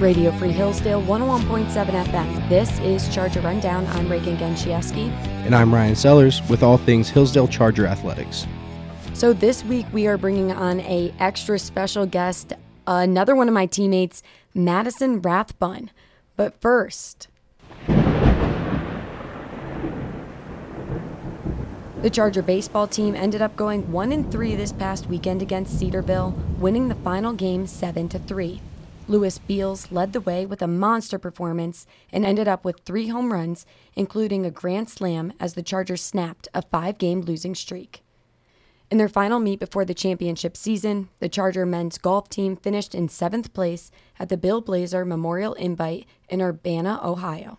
Radio Free Hillsdale 101.7 FM. This is Charger Rundown. I'm Reagan Genchieski. And I'm Ryan Sellers with all things Hillsdale Charger Athletics. So this week we are bringing on a extra special guest, another one of my teammates, Madison Rathbun. But first, The Charger baseball team ended up going 1 and 3 this past weekend against Cedarville, winning the final game 7 to 3. Louis Beals led the way with a monster performance and ended up with 3 home runs, including a grand slam as the Chargers snapped a 5-game losing streak. In their final meet before the championship season, the Charger men's golf team finished in 7th place at the Bill Blazer Memorial Invite in Urbana, Ohio.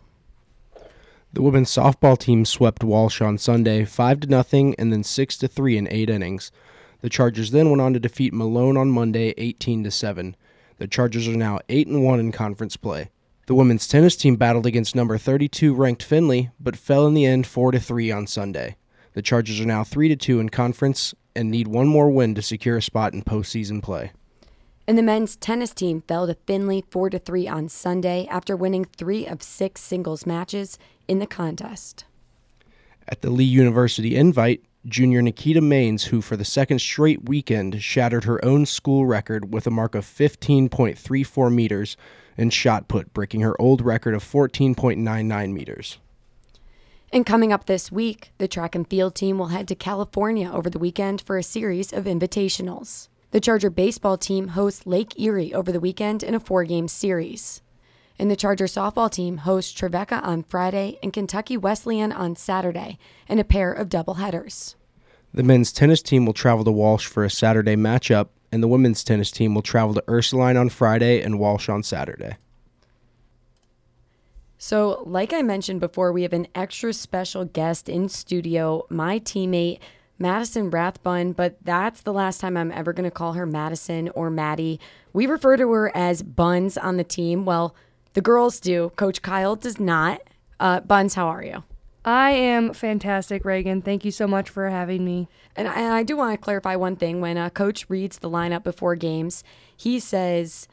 The women's softball team swept Walsh on Sunday 5 to nothing and then 6 to 3 in 8 innings. The Chargers then went on to defeat Malone on Monday 18 to 7. The Chargers are now 8 and 1 in conference play. The women's tennis team battled against number 32 ranked Findlay but fell in the end 4 to 3 on Sunday. The Chargers are now 3 to 2 in conference and need one more win to secure a spot in postseason play. And the men's tennis team fell to Findlay 4 to 3 on Sunday after winning 3 of 6 singles matches in the contest. At the Lee University Invite, junior Nikita Maines, who for the second straight weekend shattered her own school record with a mark of 15.34 meters in shot put, breaking her old record of 14.99 meters. And coming up this week, the track and field team will head to California over the weekend for a series of invitationals. The Charger baseball team hosts Lake Erie over the weekend in a four game series. And the Charger softball team hosts Trevecca on Friday and Kentucky Wesleyan on Saturday in a pair of doubleheaders. The men's tennis team will travel to Walsh for a Saturday matchup, and the women's tennis team will travel to Ursuline on Friday and Walsh on Saturday. So, like I mentioned before, we have an extra special guest in studio, my teammate, Madison Rathbun, but that's the last time I'm ever going to call her Madison or Maddie. We refer to her as Buns on the team. Well, the girls do. Coach Kyle does not. Uh, Buns, how are you? I am fantastic, Reagan. Thank you so much for having me. And I, and I do want to clarify one thing. When a coach reads the lineup before games, he says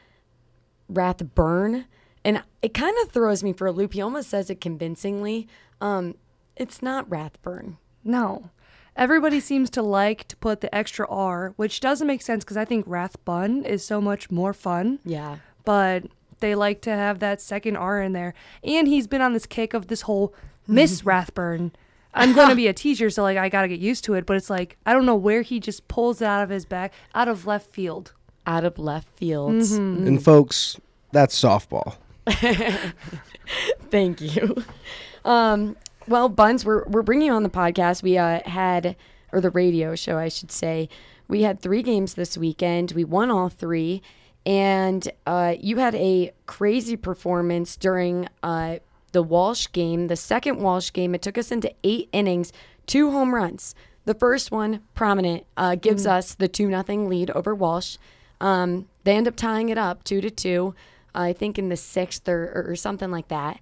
Rathburn, and it kind of throws me for a loop. He almost says it convincingly. Um, it's not Rathburn. No. Everybody seems to like to put the extra R, which doesn't make sense because I think Rathbun is so much more fun. Yeah. But they like to have that second R in there. And he's been on this kick of this whole Miss Rathburn. I'm going to be a teacher, so like I got to get used to it. But it's like I don't know where he just pulls it out of his back, out of left field. Out of left field. Mm-hmm. And folks, that's softball. Thank you. Um, well, Buns, we're we're bringing you on the podcast. We uh, had, or the radio show, I should say. We had three games this weekend. We won all three, and uh, you had a crazy performance during uh, the Walsh game, the second Walsh game. It took us into eight innings, two home runs. The first one, prominent, uh, gives mm. us the two nothing lead over Walsh. Um, they end up tying it up two to two. I think in the sixth or, or something like that.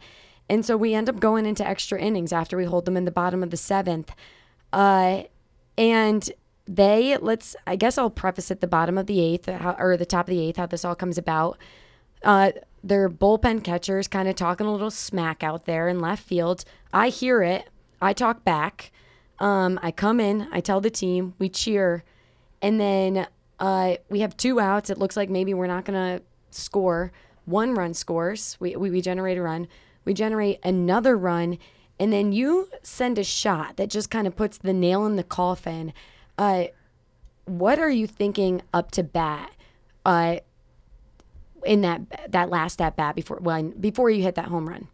And so we end up going into extra innings after we hold them in the bottom of the seventh. Uh, and they, let's, I guess I'll preface at the bottom of the eighth how, or the top of the eighth how this all comes about. Uh, their bullpen catchers kind of talking a little smack out there in left field. I hear it. I talk back. Um, I come in. I tell the team. We cheer. And then uh, we have two outs. It looks like maybe we're not going to score. One run scores. We, we, we generate a run we generate another run, and then you send a shot that just kind of puts the nail in the coffin. Uh, what are you thinking up to bat? Uh, in that that last at bat before when before you hit that home run?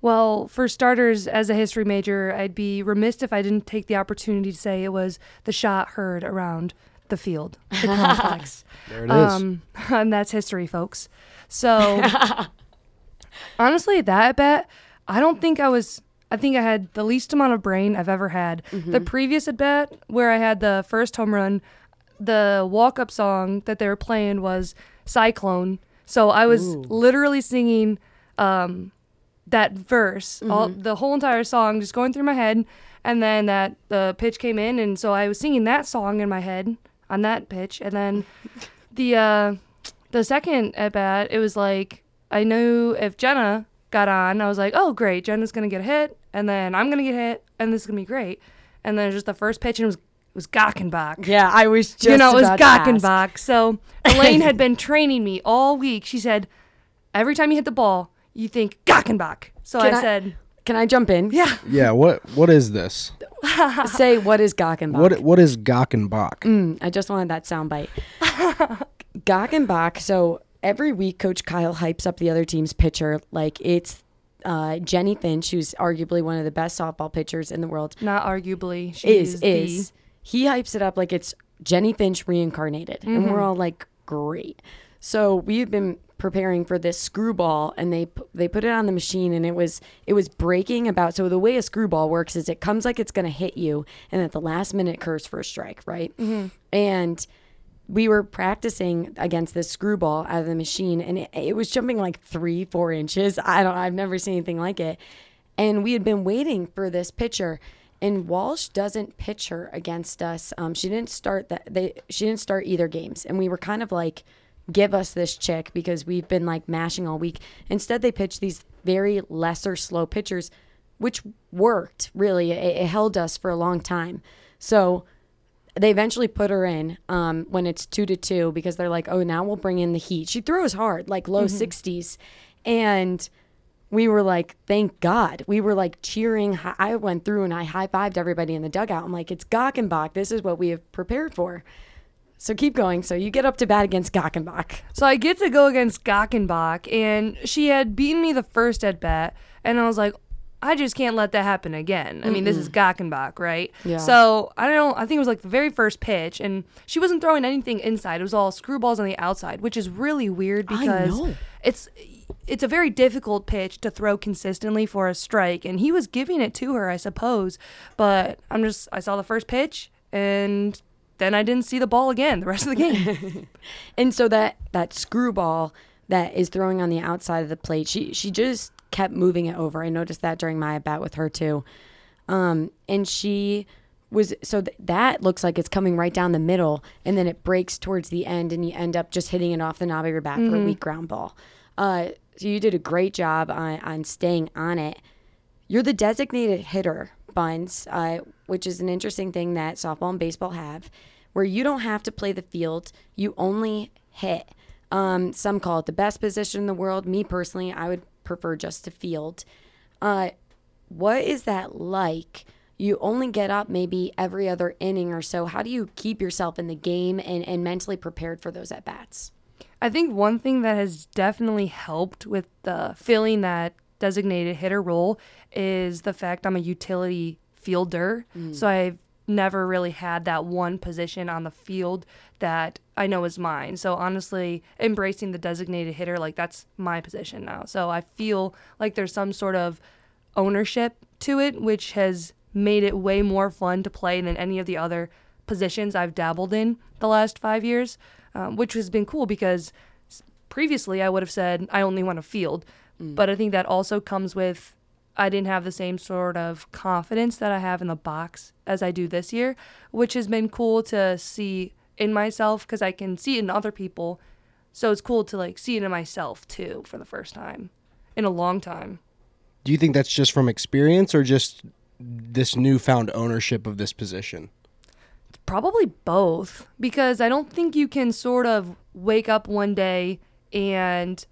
Well, for starters, as a history major, I'd be remiss if I didn't take the opportunity to say it was the shot heard around the field, the complex. there it is. Um, and that's history, folks. So Honestly, that bet, I don't think I was. I think I had the least amount of brain I've ever had. Mm-hmm. The previous at bat, where I had the first home run, the walk up song that they were playing was Cyclone. So I was Ooh. literally singing um, that verse, mm-hmm. all the whole entire song, just going through my head. And then that the pitch came in, and so I was singing that song in my head on that pitch. And then the uh, the second at bat, it was like I knew if Jenna got on, I was like, oh, great, Jenna's going to get a hit, and then I'm going to get hit, and this is going to be great. And then just the first pitch, and it was, it was Gockenbach. Yeah, I was just you know, it was about to ask. Gockenbach. So Elaine had been training me all week. She said, every time you hit the ball, you think Gockenbach. So I, I- said, Can I jump in? yeah. Yeah, what what is this? Say what is Gockenbach? What what is Gockenbach? Mm, I just wanted that soundbite. Gockenbach. So every week, Coach Kyle hypes up the other team's pitcher like it's uh, Jennie Finch, who's arguably one of the best softball pitchers in the world. Not arguably. She Is is, is the he hypes it up like it's Jennie Finch reincarnated, and Mm-hmm. we're all like, great. So we've been preparing for this screwball, and they they put it on the machine, and it was it was breaking about. So the way a screwball works is it comes like it's going to hit you, and at the last minute curves for a strike, right? Mm-hmm. And we were practicing against this screwball out of the machine and it, it was jumping like three four inches. I don't i've never seen anything like it. And we had been waiting for this pitcher and walsh doesn't pitch her against us. Um, she didn't start that they she didn't start either games. And we were kind of like give us this chick because we've been like mashing all week. Instead they pitched these very lesser slow pitchers which worked really. It, it held us for a long time. So they eventually put her in um, when it's two to two because they're like, oh, now we'll bring in the heat. She throws hard, like low 60s. And we were like, thank God. We were like cheering. I went through and I high fived everybody in the dugout. I'm like, it's Gockenbach. This is what we have prepared for. So keep going. So you get up to bat against Gockenbach. So I get to go against Gockenbach, and she had beaten me the first at bat, and I was like, I just can't let that happen again. I mean, this is Gockenbach, right? Yeah. So I don't know. I think it was like the very first pitch, and she wasn't throwing anything inside. It was all screwballs on the outside, which is really weird because it's it's a very difficult pitch to throw consistently for a strike, and he was giving it to her, I suppose. But I'm just I saw the first pitch, and then I didn't see the ball again the rest of the game. And so that that screwball that is throwing on the outside of the plate, she she just kept moving it over. I noticed that during my at bat with her too. Um, and she was so th- that looks like it's coming right down the middle, and then it breaks towards the end, and you end up just hitting it off the knob of your bat for a weak ground ball. Uh, so you did a great job on on staying on it. You're the designated hitter, Buns, uh, which is an interesting thing that softball and baseball have, where you don't have to play the field, you only hit. Um, some call it the best position in the world. Me personally, I would prefer just to field. Uh, what is that like? You only get up maybe every other inning or so. How do you keep yourself in the game and, and mentally prepared for those at bats? I think one thing that has definitely helped with the filling that designated hitter role is the fact I'm a utility fielder. So I've never really had that one position on the field that I know is mine. So honestly, embracing the designated hitter, like that's my position now. So I feel like there's some sort of ownership to it, which has made it way more fun to play than any of the other positions I've dabbled in the last five years, um, which has been cool because previously I would have said I only want to field, but I think that also comes with I didn't have the same sort of confidence that I have in the box as I do this year, which has been cool to see in myself because I can see it in other people. So it's cool to like see it in myself too for the first time in a long time. Do you think that's just from experience or just this newfound ownership of this position? Probably both, because I don't think you can sort of wake up one day and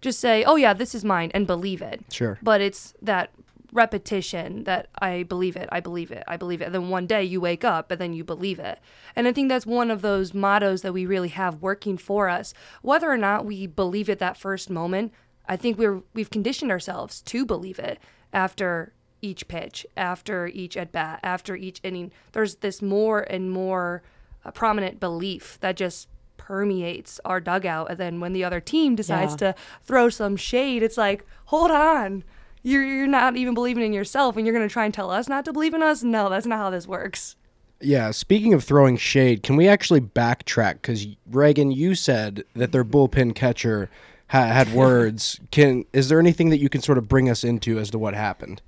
just say, oh, yeah, this is mine, and believe it. Sure. But it's that repetition that I believe it, I believe it, I believe it. And then one day you wake up and then you believe it. And I think that's one of those mottos that we really have working for us. Whether or not we believe it that first moment, I think we're we've conditioned ourselves to believe it after each pitch, after each at bat, after each inning. There's this more and more uh, prominent belief that just permeates our dugout. And then when the other team decides Yeah. to throw some shade, it's like, hold on. You're, you're not even believing in yourself and you're going to try and tell us not to believe in us? No, that's not how this works. Yeah, speaking of throwing shade, can we actually backtrack? Because Reagan, you said that their bullpen catcher ha- had words. Can is there anything that you can sort of bring us into as to what happened?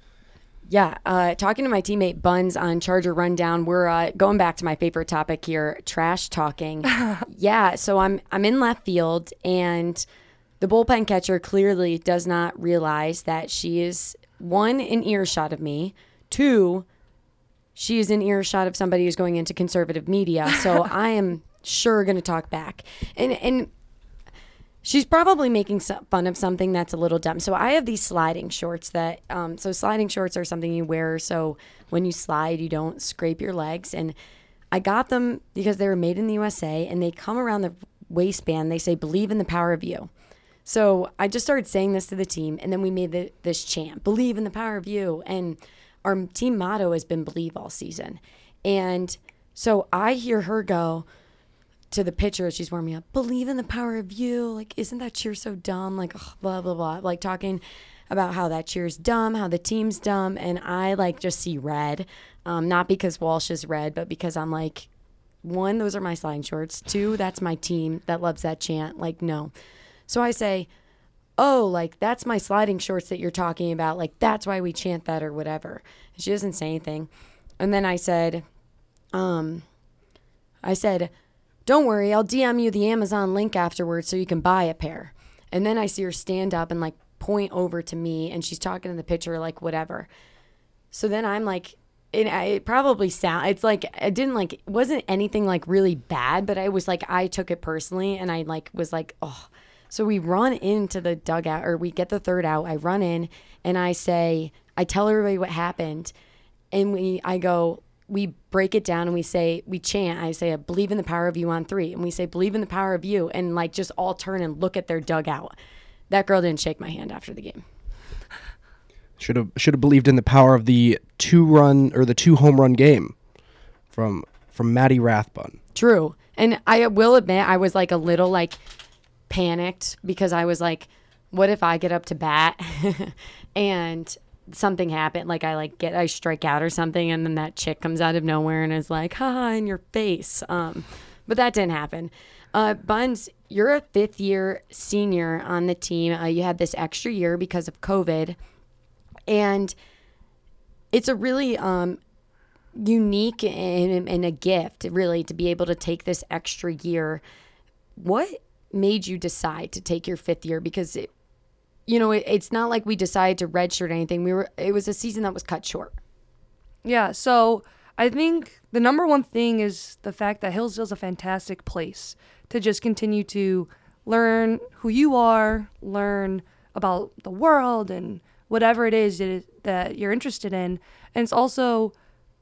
Yeah, uh, talking to my teammate Buns on Charger Rundown, we're uh, going back to my favorite topic here, trash talking. yeah, so I'm I'm in left field and the bullpen catcher clearly does not realize that she is one in earshot of me, two she is in earshot of somebody who's going into conservative media. So I am sure going to talk back. And and she's probably making fun of something that's a little dumb. So I have these sliding shorts that um, so sliding shorts are something you wear so when you slide you don't scrape your legs and I got them because they were made in the USA and they come around the waistband. They say believe in the power of you. So I just started saying this to the team and then we made the, this chant, believe in the power of you and our team motto has been believe all season. And so I hear her go to the pitcher as she's warming up, believe in the power of you. Like, isn't that cheer so dumb? Like, ugh, blah, blah, blah. Like, talking about how that cheer's dumb, how the team's dumb. And I like just see red. Um, not because Walsh is red, but because I'm like, one, those are my sliding shorts. Two, that's my team that loves that chant. Like, no. So I say, oh, like that's my sliding shorts that you're talking about. Like that's why we chant that or whatever. she doesn't say anything. And then I said, um, I said, don't worry, I'll DM you the Amazon link afterwards so you can buy a pair. And then I see her stand up and like point over to me and she's talking to the pitcher, like whatever. So then I'm like, it, it probably sound it's like I didn't like it wasn't anything like really bad, but I was like I took it personally and I like was like, oh, so we run into the dugout or we get the third out. I run in and I say, I tell everybody what happened. And we, I go, we break it down and we say, we chant. I say, I believe in the power of you on three. And we say, believe in the power of you. And like just all turn and look at their dugout. That girl didn't shake my hand after the game. Should have should have believed in the power of the two run or the two home run game from from Maddie Rathbun. True. And I will admit I was like a little like panicked because I was like, what if I get up to bat and something happened? Like I like get I strike out or something, and then that chick comes out of nowhere and is like, "Ha in your face." Um, but that didn't happen. Uh, Buns, you're a fifth year senior on the team. Uh, you had this extra year because of COVID, and it's a really um, unique and, and a gift, really, to be able to take this extra year. What made you decide to take your fifth year? Because it, you know, it, it's not like we decided to redshirt anything. We were it was a season that was cut short. Yeah, so I think the number one thing is the fact that Hillsdale's a fantastic place to just continue to learn who you are, learn about the world and whatever it is that you're interested in. And it's also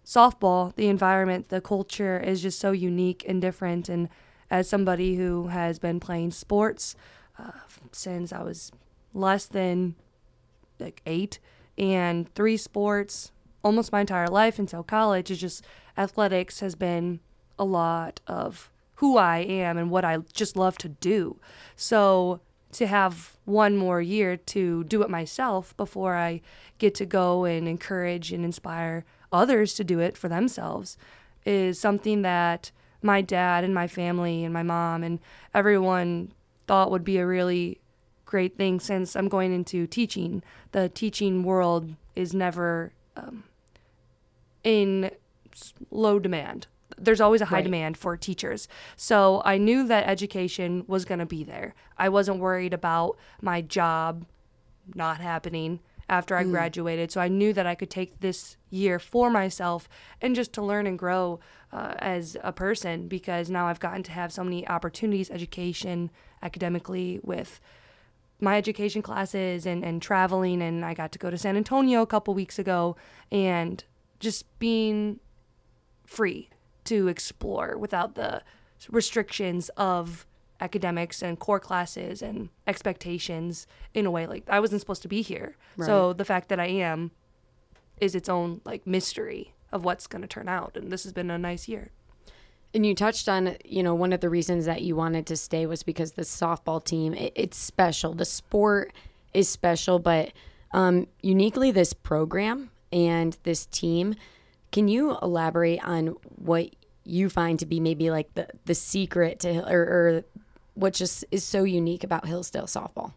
softball, the environment, the culture is just so unique and different and as somebody who has been playing sports uh, since I was less than like eight and three sports almost my entire life until college is just athletics has been a lot of who I am and what I just love to do. So to have one more year to do it myself before I get to go and encourage and inspire others to do it for themselves is something that my dad and my family and my mom and everyone thought would be a really great thing since I'm going into teaching. The teaching world is never um, in low demand. There's always a high right. demand for teachers. So I knew that education was going to be there. I wasn't worried about my job not happening after I mm. graduated. So I knew that I could take this year for myself and just to learn and grow uh, as a person because now I've gotten to have so many opportunities, education, academically, with my education classes and, and traveling. And I got to go to San Antonio a couple weeks ago and just being free to explore without the restrictions of academics and core classes and expectations in a way like I wasn't supposed to be here. Right. So the fact that I am is its own like mystery of what's going to turn out and this has been a nice year. And you touched on, you know, one of the reasons that you wanted to stay was because the softball team, it, it's special. The sport is special, but um, uniquely this program and this team. Can you elaborate on what you find to be maybe like the, the secret to or, or what just is so unique about Hillsdale softball?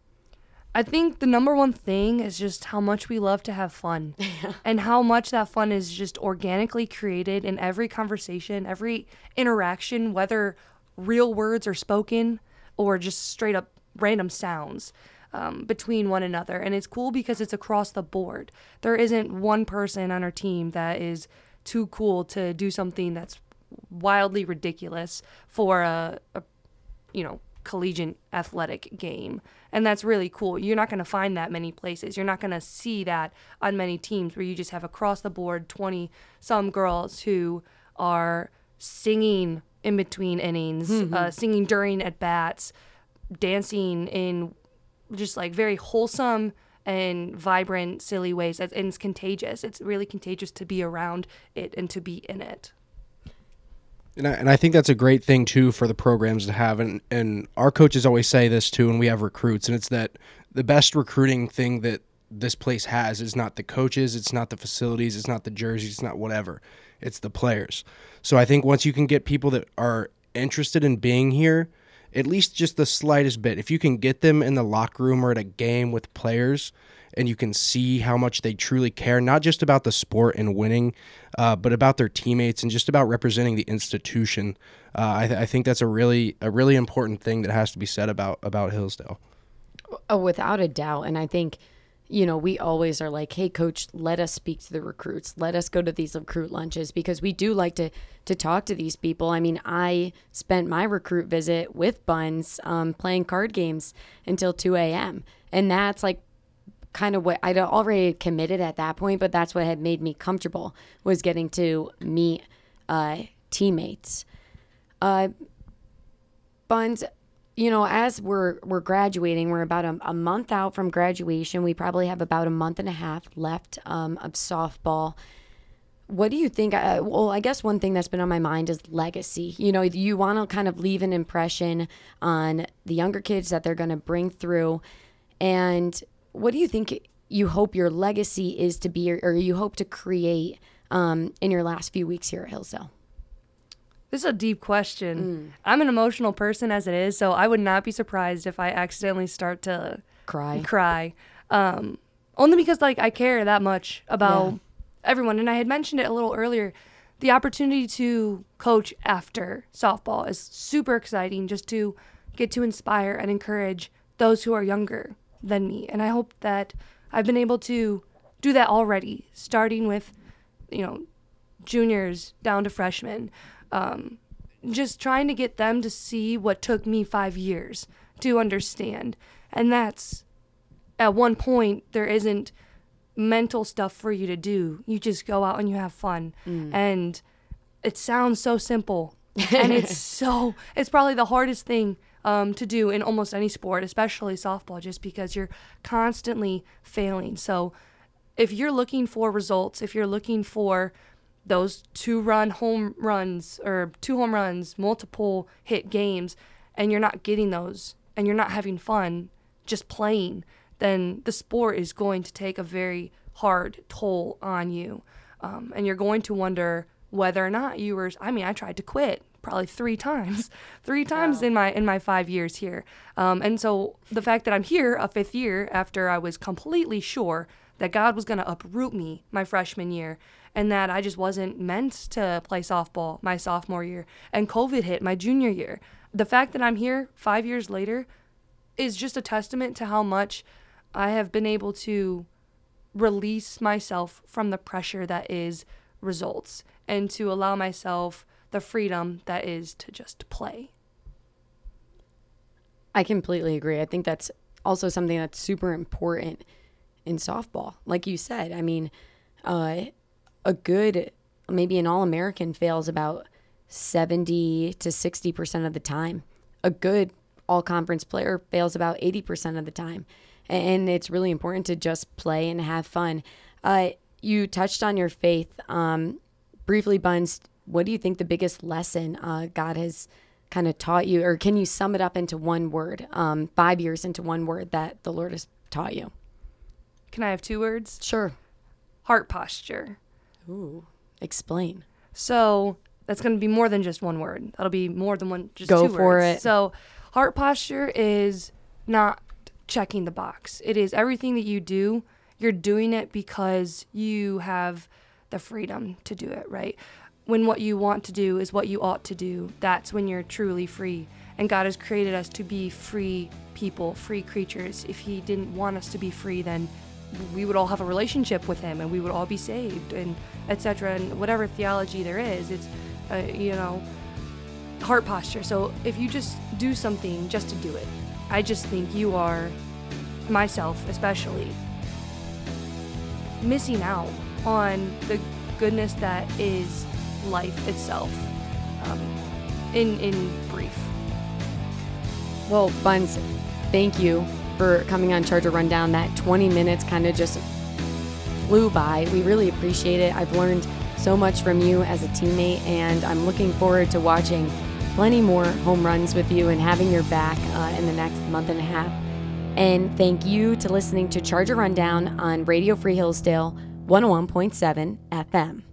I think the number one thing is just how much we love to have fun and how much that fun is just organically created in every conversation, every interaction, whether real words are spoken or just straight up random sounds um, between one another. And it's cool because it's across the board. There isn't one person on our team that is too cool to do something that's wildly ridiculous for a, a you know, collegiate athletic game. And that's really cool. You're not going to find that many places. You're not going to see that on many teams where you just have across the board 20 some girls who are singing in between innings, mm-hmm. uh, singing during at bats, dancing in just like very wholesome and vibrant, silly ways. And it's contagious. It's really contagious to be around it and to be in it. And I, and I think that's a great thing too for the programs to have. And, and our coaches always say this too, and we have recruits, and it's that the best recruiting thing that this place has is not the coaches, it's not the facilities, it's not the jerseys, it's not whatever. It's the players. So I think once you can get people that are interested in being here, at least just the slightest bit, if you can get them in the locker room or at a game with players, and you can see how much they truly care, not just about the sport and winning, uh, but about their teammates and just about representing the institution. Uh, I, th- I, think that's a really a really important thing that has to be said about about Hillsdale. Oh, without a doubt, and I think you know, we always are like, "Hey, coach, let us speak to the recruits. Let us go to these recruit lunches because we do like to to talk to these people." I mean, I spent my recruit visit with Buns um, playing card games until two a.m. and that's like kind of what I'd already committed at that point, but that's what had made me comfortable was getting to meet uh, teammates. Uh, Buns, you know, as we're we're graduating, we're about a, a, month out from graduation. We probably have about a month and a half left um, of softball. What do you think? Uh, well, I guess one thing that's been on my mind is legacy. You know, you want to kind of leave an impression on the younger kids that they're going to bring through, and what do you think you hope your legacy is to be, or, or you hope to create um, in your last few weeks here at Hillsdale? This is a deep question. Mm. I'm an emotional person as it is, so I would not be surprised if I accidentally start to cry. Cry. Um, only because like I care that much about yeah. everyone, and I had mentioned it a little earlier. The opportunity to coach after softball is super exciting. Just to get to inspire and encourage those who are younger than me. And I hope that I've been able to do that already, starting with, you know, juniors down to freshmen. Um, just trying to get them to see what took me five years to understand. And that's at one point, there isn't mental stuff for you to do. You just go out and you have fun. Mm. And it sounds so simple. and it's so, it's probably the hardest thing um, to do in almost any sport, especially softball, just because you're constantly failing. So if you're looking for results, if you're looking for those two run home runs or two home runs, multiple hit games, and you're not getting those and you're not having fun just playing, then the sport is going to take a very hard toll on you. Um, and you're going to wonder whether or not you were, I mean, I tried to quit probably three times, three times wow. in my in my five years here. Um, and so the fact that I'm here a fifth year after I was completely sure that God was going to uproot me my freshman year and that I just wasn't meant to play softball my sophomore year and COVID hit my junior year. The fact that I'm here five years later is just a testament to how much I have been able to release myself from the pressure that is results and to allow myself the freedom that is to just play. I completely agree. I think that's also something that's super important in softball. Like you said, I mean, uh, a good, maybe an All American fails about 70 to 60% of the time. A good All Conference player fails about 80% of the time. And it's really important to just play and have fun. Uh, you touched on your faith. Um, briefly, Buns, what do you think the biggest lesson uh, God has kind of taught you, or can you sum it up into one word, um, five years into one word that the Lord has taught you? Can I have two words? Sure. Heart posture. Ooh, explain. So that's going to be more than just one word. That'll be more than one. Just go two for words. it. So heart posture is not checking the box. It is everything that you do. You're doing it because you have the freedom to do it, right? When what you want to do is what you ought to do, that's when you're truly free. And God has created us to be free people, free creatures. If He didn't want us to be free, then we would all have a relationship with Him and we would all be saved and etc. And whatever theology there is, it's, uh, you know, heart posture. So if you just do something just to do it, I just think you are, myself especially, missing out on the goodness that is life itself. Um, in in brief. Well, Buns, thank you for coming on Charger Rundown. That 20 minutes kind of just flew by. We really appreciate it. I've learned so much from you as a teammate, and I'm looking forward to watching plenty more home runs with you and having your back uh, in the next month and a half. And thank you to listening to Charger Rundown on Radio Free Hillsdale 101.7 FM.